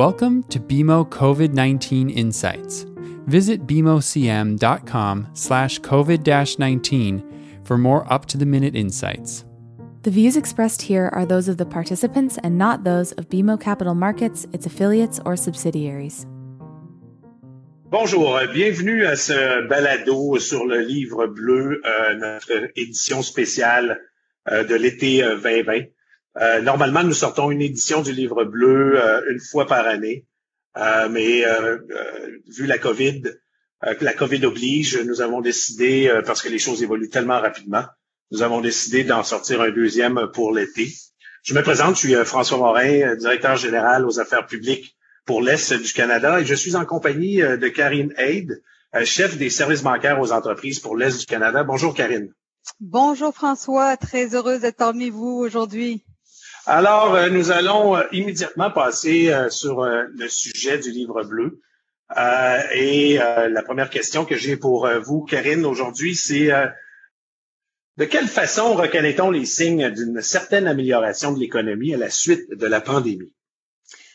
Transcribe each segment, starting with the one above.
Welcome to BMO COVID-19 Insights. Visit bmocm.com slash COVID-19 for more up-to-the-minute insights. The views expressed here are those of the participants and not those of BMO Capital Markets, its affiliates, or subsidiaries. Bonjour, bienvenue à ce balado sur le livre bleu, euh, notre édition spéciale euh, de l'été euh, 2020. Euh, normalement, nous sortons une édition du livre bleu euh, une fois par année, euh, mais vu la COVID, la COVID oblige, nous avons décidé, parce que les choses évoluent tellement rapidement, nous avons décidé d'en sortir un deuxième pour l'été. Je me présente, je suis François Morin, directeur général aux affaires publiques pour l'Est du Canada, et je suis en compagnie de Karine Haid, chef des services bancaires aux entreprises pour l'Est du Canada. Bonjour Karine. Bonjour François, très heureuse d'être parmi vous aujourd'hui. Alors, euh, nous allons euh, immédiatement passer euh, sur le sujet du livre bleu. et la première question que j'ai pour vous, Karine, aujourd'hui, c'est de quelle façon reconnaît-on les signes d'une certaine amélioration de l'économie à la suite de la pandémie?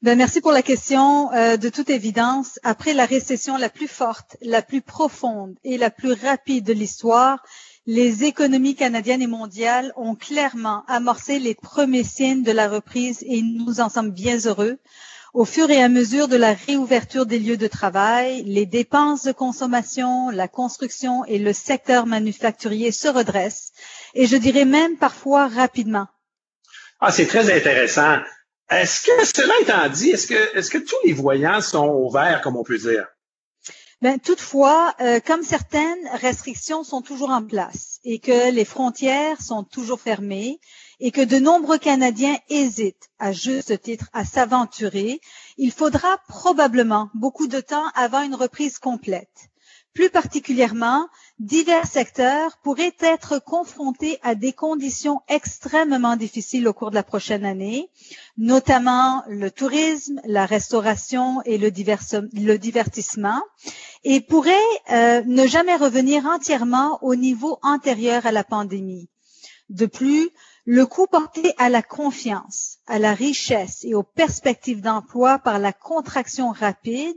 Ben, merci pour la question. de toute évidence, après la récession la plus forte, la plus profonde et la plus rapide de l'histoire, les économies canadiennes et mondiales ont clairement amorcé les premiers signes de la reprise et nous en sommes bien heureux. Au fur et à mesure de la réouverture des lieux de travail, les dépenses de consommation, la construction et le secteur manufacturier se redressent et je dirais même parfois rapidement. Ah, c'est très intéressant. Est-ce que, cela étant dit, est-ce que, tous les voyants sont ouverts, comme on peut dire? Ben, toutefois, euh, comme certaines restrictions sont toujours en place et que les frontières sont toujours fermées et que de nombreux Canadiens hésitent à juste titre à s'aventurer, il faudra probablement beaucoup de temps avant une reprise complète. Plus particulièrement, divers secteurs pourraient être confrontés à des conditions extrêmement difficiles au cours de la prochaine année, notamment le tourisme, la restauration et le, divertissement, et pourraient euh, ne jamais revenir entièrement au niveau antérieur à la pandémie. De plus, le coût porté à la confiance, à la richesse et aux perspectives d'emploi par la contraction rapide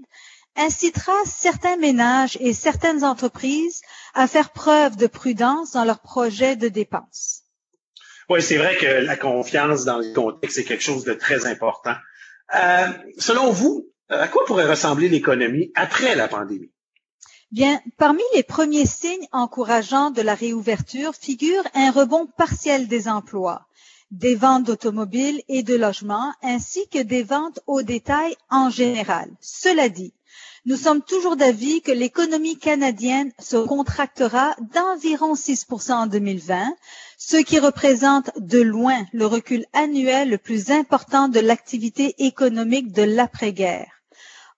incitera certains ménages et certaines entreprises à faire preuve de prudence dans leurs projets de dépenses. Oui, c'est vrai que la confiance dans le contexte est quelque chose de très important. Euh, selon vous, à quoi pourrait ressembler l'économie après la pandémie? Bien, parmi les premiers signes encourageants de la réouverture figure un rebond partiel des emplois, des ventes d'automobiles et de logements, ainsi que des ventes au détail en général. Cela dit, nous sommes toujours d'avis que l'économie canadienne se contractera d'environ 6 en 2020, ce qui représente de loin le recul annuel le plus important de l'activité économique de l'après-guerre.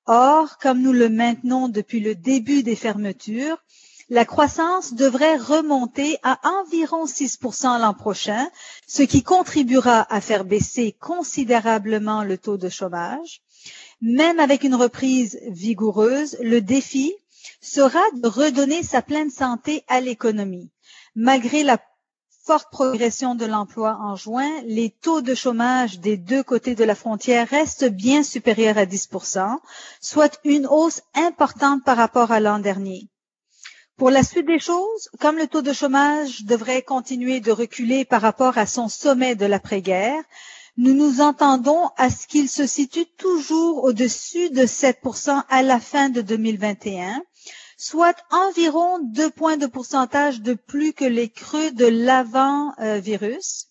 Or, comme nous le maintenons depuis le début des fermetures, la croissance devrait remonter à environ 6 l'an prochain, ce qui contribuera à faire baisser considérablement le taux de chômage. Même avec une reprise vigoureuse, le défi sera de redonner sa pleine santé à l'économie. Malgré la forte progression de l'emploi en juin, les taux de chômage des deux côtés de la frontière restent bien supérieurs à 10 soit une hausse importante par rapport à l'an dernier. Pour la suite des choses, comme le taux de chômage devrait continuer de reculer par rapport à son sommet de l'après-guerre, nous nous entendons à ce qu'il se situe toujours au-dessus de 7% à la fin de 2021, soit environ deux points de pourcentage de plus que les creux de l'avant-virus.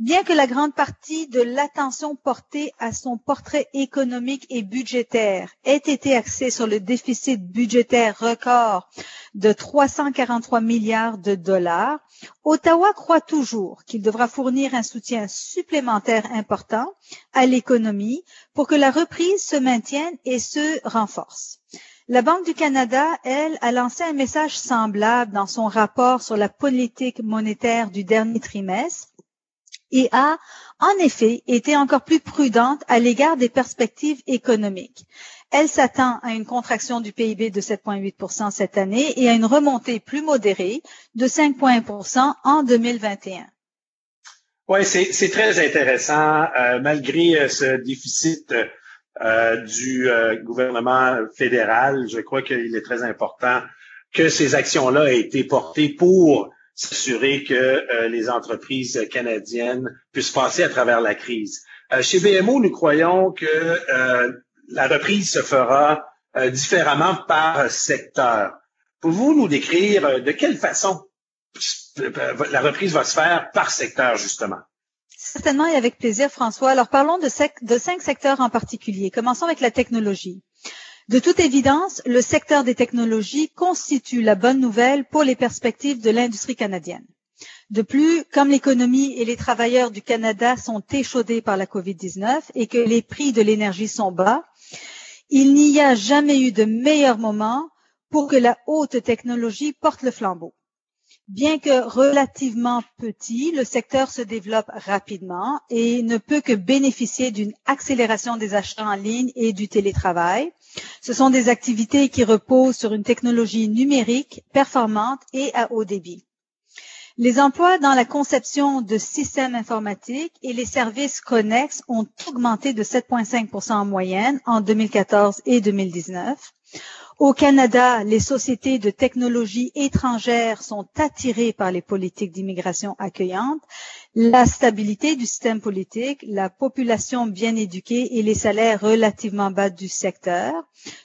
Bien que la grande partie de l'attention portée à son portrait économique et budgétaire ait été axée sur le déficit budgétaire record de 343 milliards de dollars, Ottawa croit toujours qu'il devra fournir un soutien supplémentaire important à l'économie pour que la reprise se maintienne et se renforce. La Banque du Canada, elle, a lancé un message semblable dans son rapport sur la politique monétaire du dernier trimestre et a en effet été encore plus prudente à l'égard des perspectives économiques. Elle s'attend à une contraction du PIB de 7,8% cette année et à une remontée plus modérée de 5,1% en 2021. Oui, c'est très intéressant. Euh, malgré euh, ce déficit du gouvernement fédéral. Je crois qu'il est très important que ces actions-là aient été portées pour s'assurer que les entreprises canadiennes puissent passer à travers la crise. chez BMO, nous croyons que la reprise se fera différemment par secteur. Pouvez-vous nous décrire de quelle façon la reprise va se faire par secteur, justement? Certainement et avec plaisir, François. Alors parlons de, de cinq secteurs en particulier. Commençons avec la technologie. De toute évidence, le secteur des technologies constitue la bonne nouvelle pour les perspectives de l'industrie canadienne. De plus, comme l'économie et les travailleurs du Canada sont échaudés par la COVID-19 et que les prix de l'énergie sont bas, il n'y a jamais eu de meilleur moment pour que la haute technologie porte le flambeau. Bien que relativement petit, le secteur se développe rapidement et ne peut que bénéficier d'une accélération des achats en ligne et du télétravail. Ce sont des activités qui reposent sur une technologie numérique performante et à haut débit. Les emplois dans la conception de systèmes informatiques et les services connexes ont augmenté de 7,5% en moyenne en 2014 et 2019. Au Canada, les sociétés de technologie étrangères sont attirées par les politiques d'immigration accueillantes, la stabilité du système politique, la population bien éduquée et les salaires relativement bas du secteur.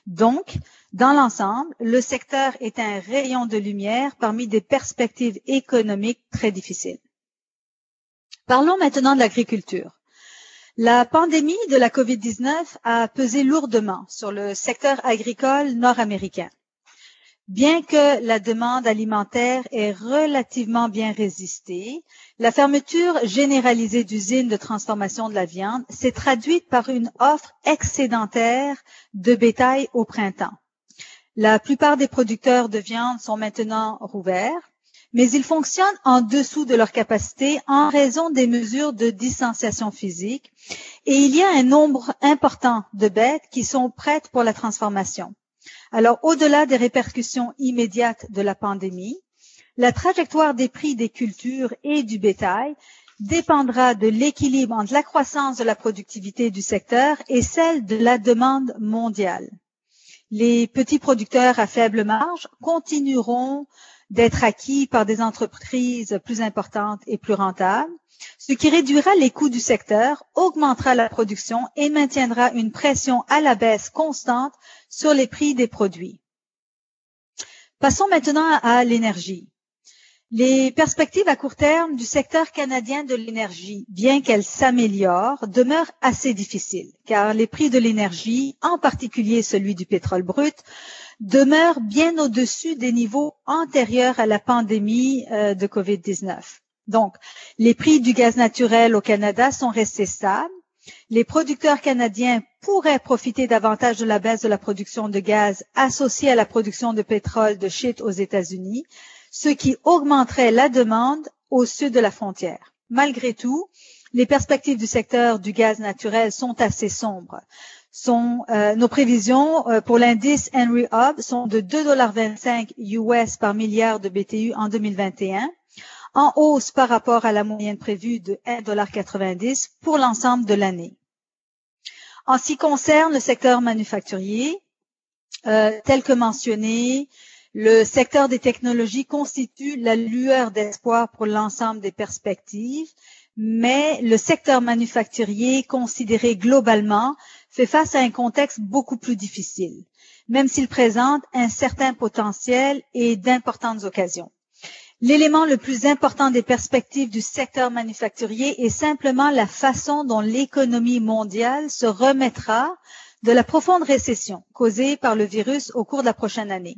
Donc, dans l'ensemble, le secteur est un rayon de lumière parmi des perspectives économiques très difficiles. Parlons maintenant de l'agriculture. La pandémie de la COVID-19 a pesé lourdement sur le secteur agricole nord-américain. Bien que la demande alimentaire ait relativement bien résisté, la fermeture généralisée d'usines de transformation de la viande s'est traduite par une offre excédentaire de bétail au printemps. La plupart des producteurs de viande sont maintenant rouverts mais ils fonctionnent en dessous de leur capacité en raison des mesures de distanciation physique et il y a un nombre important de bêtes qui sont prêtes pour la transformation. Alors, au-delà des répercussions immédiates de la pandémie, la trajectoire des prix des cultures et du bétail dépendra de l'équilibre entre la croissance de la productivité du secteur et celle de la demande mondiale. Les petits producteurs à faible marge continueront d'être acquis par des entreprises plus importantes et plus rentables, ce qui réduira les coûts du secteur, augmentera la production et maintiendra une pression à la baisse constante sur les prix des produits. Passons maintenant à l'énergie. Les perspectives à court terme du secteur canadien de l'énergie, bien qu'elles s'améliorent, demeurent assez difficiles, car les prix de l'énergie, en particulier celui du pétrole brut, demeure bien au-dessus des niveaux antérieurs à la pandémie euh, de COVID-19. Donc, les prix du gaz naturel au Canada sont restés stables. Les producteurs canadiens pourraient profiter davantage de la baisse de la production de gaz associée à la production de pétrole de shit aux États-Unis, ce qui augmenterait la demande au sud de la frontière. Malgré tout, les perspectives du secteur du gaz naturel sont assez sombres sont euh, nos prévisions euh, pour l'indice Henry Hub sont de 2,25 US par milliard de BTU en 2021, en hausse par rapport à la moyenne prévue de 1,90 pour l'ensemble de l'année. En ce qui concerne le secteur manufacturier, euh, tel que mentionné, le secteur des technologies constitue la lueur d'espoir pour l'ensemble des perspectives, mais le secteur manufacturier, considéré globalement, fait face à un contexte beaucoup plus difficile, même s'il présente un certain potentiel et d'importantes occasions. L'élément le plus important des perspectives du secteur manufacturier est simplement la façon dont l'économie mondiale se remettra de la profonde récession causée par le virus au cours de la prochaine année.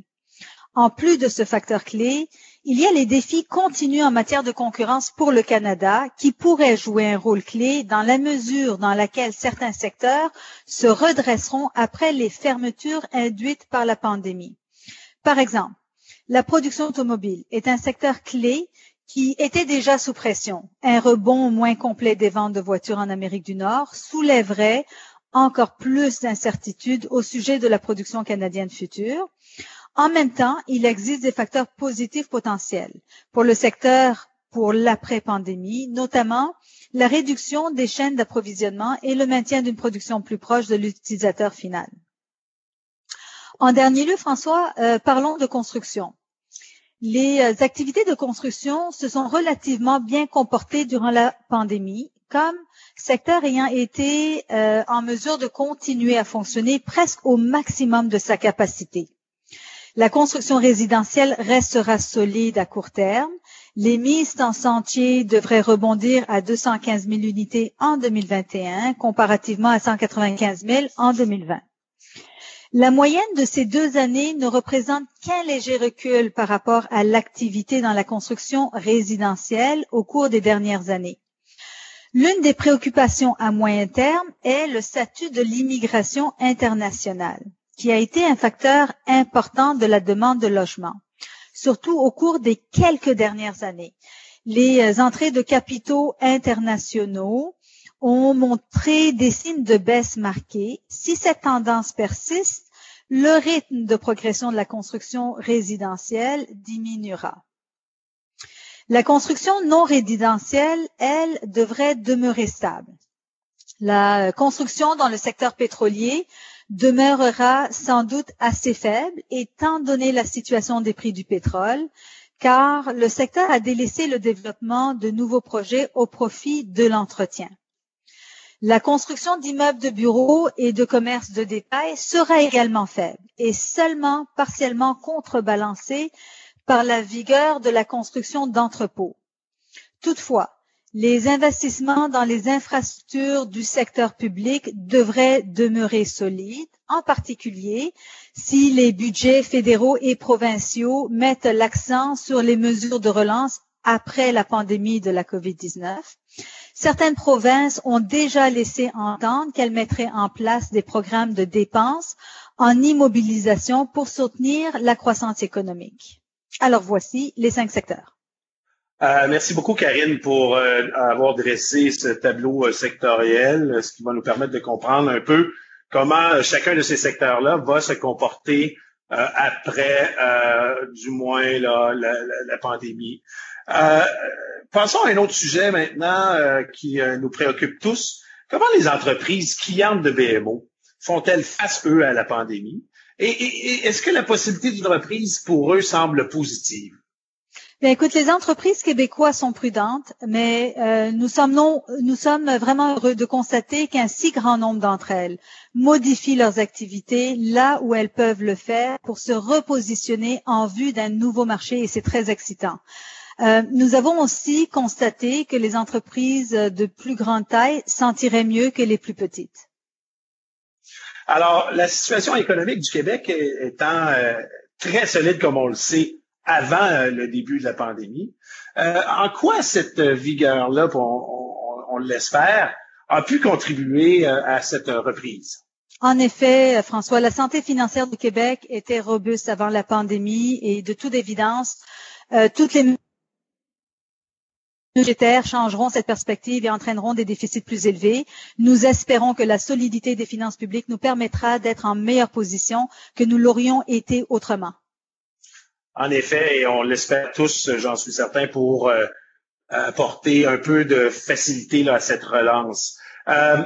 En plus de ce facteur clé, il y a les défis continus en matière de concurrence pour le Canada qui pourraient jouer un rôle clé dans la mesure dans laquelle certains secteurs se redresseront après les fermetures induites par la pandémie. Par exemple, la production automobile est un secteur clé qui était déjà sous pression. Un rebond moins complet des ventes de voitures en Amérique du Nord soulèverait encore plus d'incertitudes au sujet de la production canadienne future. En même temps, il existe des facteurs positifs potentiels. Pour le secteur pour l'après-pandémie, notamment la réduction des chaînes d'approvisionnement et le maintien d'une production plus proche de l'utilisateur final. En dernier lieu, François, euh, parlons de construction. Les euh, activités de construction se sont relativement bien comportées durant la pandémie, comme secteur ayant été euh, en mesure de continuer à fonctionner presque au maximum de sa capacité. La construction résidentielle restera solide à court terme. Les mises en sentier devraient rebondir à 215 000 unités en 2021, comparativement à 195 000 en 2020. La moyenne de ces deux années ne représente qu'un léger recul par rapport à l'activité dans la construction résidentielle au cours des dernières années. L'une des préoccupations à moyen terme est le statut de l'immigration internationale qui a été un facteur important de la demande de logement, surtout au cours des quelques dernières années. Les euh, entrées de capitaux internationaux ont montré des signes de baisse marqués. Si cette tendance persiste, le rythme de progression de la construction résidentielle diminuera. La construction non résidentielle, elle, devrait demeurer stable. La construction dans le secteur pétrolier demeurera sans doute assez faible étant donné la situation des prix du pétrole, car le secteur a délaissé le développement de nouveaux projets au profit de l'entretien. La construction d'immeubles de bureaux et de commerces de détail sera également faible et seulement partiellement contrebalancée par la vigueur de la construction d'entrepôts. Toutefois, les investissements dans les infrastructures du secteur public devraient demeurer solides, en particulier si les budgets fédéraux et provinciaux mettent l'accent sur les mesures de relance après la pandémie de la COVID-19. Certaines provinces ont déjà laissé entendre qu'elles mettraient en place des programmes de dépenses en immobilisation pour soutenir la croissance économique. Alors voici les cinq secteurs. Euh, merci beaucoup, Karine, pour euh, avoir dressé ce tableau euh, sectoriel, ce qui va nous permettre de comprendre un peu comment chacun de ces secteurs-là va se comporter après, du moins, la, la, pandémie. passons à un autre sujet maintenant qui nous préoccupe tous. Comment les entreprises clientes de BMO font-elles face, eux, à la pandémie? et est-ce que la possibilité d'une reprise pour eux semble positive? Bien, écoute, les entreprises québécoises sont prudentes, mais euh, nous, sommes non, nous sommes vraiment heureux de constater qu'un si grand nombre d'entre elles modifient leurs activités là où elles peuvent le faire pour se repositionner en vue d'un nouveau marché et c'est très excitant. Euh, nous avons aussi constaté que les entreprises de plus grande taille s'en tiraient mieux que les plus petites. Alors, la situation économique du Québec étant euh, très solide, comme on le sait, avant euh, le début de la pandémie. Euh, en quoi cette vigueur-là, on, l'espère, a pu contribuer euh, à cette reprise? En effet, François, la santé financière du Québec était robuste avant la pandémie et de toute évidence, toutes les budgétaires changeront cette perspective et entraîneront des déficits plus élevés. Nous espérons que la solidité des finances publiques nous permettra d'être en meilleure position que nous l'aurions été autrement. En effet, et on l'espère tous, j'en suis certain, pour euh, apporter un peu de facilité à cette relance. Euh,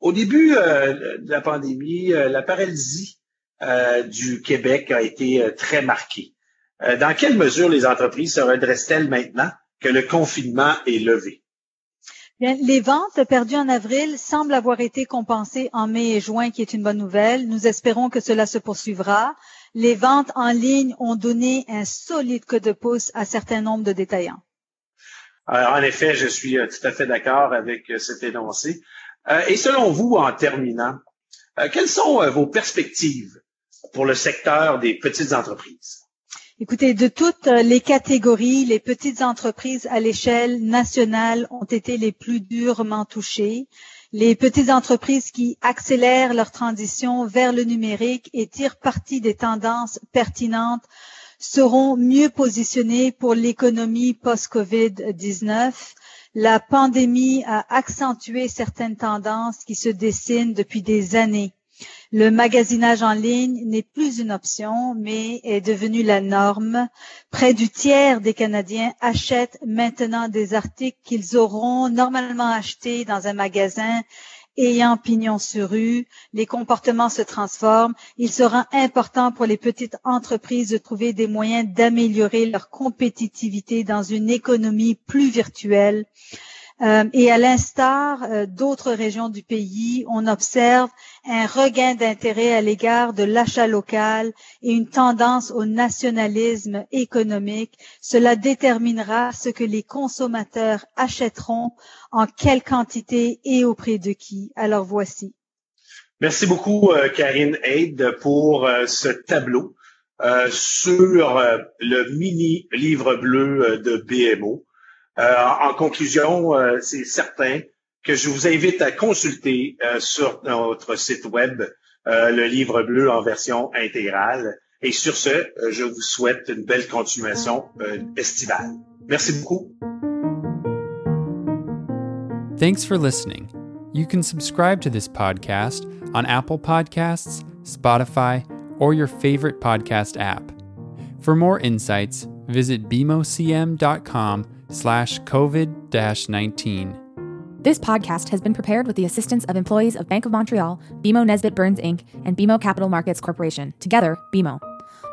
au début euh, de la pandémie, la paralysie du Québec a été très marquée. dans quelle mesure les entreprises se redressent-elles maintenant que le confinement est levé? Bien, les ventes perdues en avril semblent avoir été compensées en mai et juin, qui est une bonne nouvelle. Nous espérons que cela se poursuivra les ventes en ligne ont donné un solide coup de pouce à certains nombres de détaillants. en effet, je suis euh, tout à fait d'accord avec euh, cet énoncé. Euh, et selon vous, en terminant, quelles sont vos perspectives pour le secteur des petites entreprises? Écoutez, de toutes les catégories, les petites entreprises à l'échelle nationale ont été les plus durement touchées les petites entreprises qui accélèrent leur transition vers le numérique et tirent parti des tendances pertinentes seront mieux positionnées pour l'économie post-COVID-19. La pandémie a accentué certaines tendances qui se dessinent depuis des années. Le magasinage en ligne n'est plus une option, mais est devenu la norme. Près du tiers des Canadiens achètent maintenant des articles qu'ils auront normalement achetés dans un magasin ayant pignon sur rue, les comportements se transforment. Il sera important pour les petites entreprises de trouver des moyens d'améliorer leur compétitivité dans une économie plus virtuelle. Euh, et à l'instar euh, d'autres régions du pays, on observe un regain d'intérêt à l'égard de l'achat local et une tendance au nationalisme économique. Cela déterminera ce que les consommateurs achèteront, en quelle quantité et auprès de qui. Alors voici. Merci beaucoup, euh, Karine Haid, pour ce tableau sur le mini livre bleu de BMO. Euh, en conclusion, euh, c'est certain que je vous invite à consulter euh, sur notre site web le livre bleu en version intégrale. Et sur ce, je vous souhaite une belle continuation estivale. Merci beaucoup. Thanks for listening. You can subscribe to this podcast on Apple Podcasts, Spotify, or your favorite podcast app. For more insights, visit bmocm.com slash COVID 19. This podcast has been prepared with the assistance of employees of Bank of Montreal, BMO Nesbitt Burns Inc., and BMO Capital Markets Corporation, together, BMO.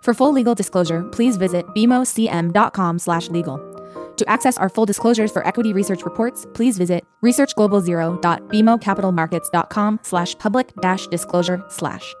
For full legal disclosure, please visit bmocm.com/legal. To access our full disclosures for equity research reports, please visit researchglobalzero.bmocapitalmarkets.com slash public dash disclosure slash.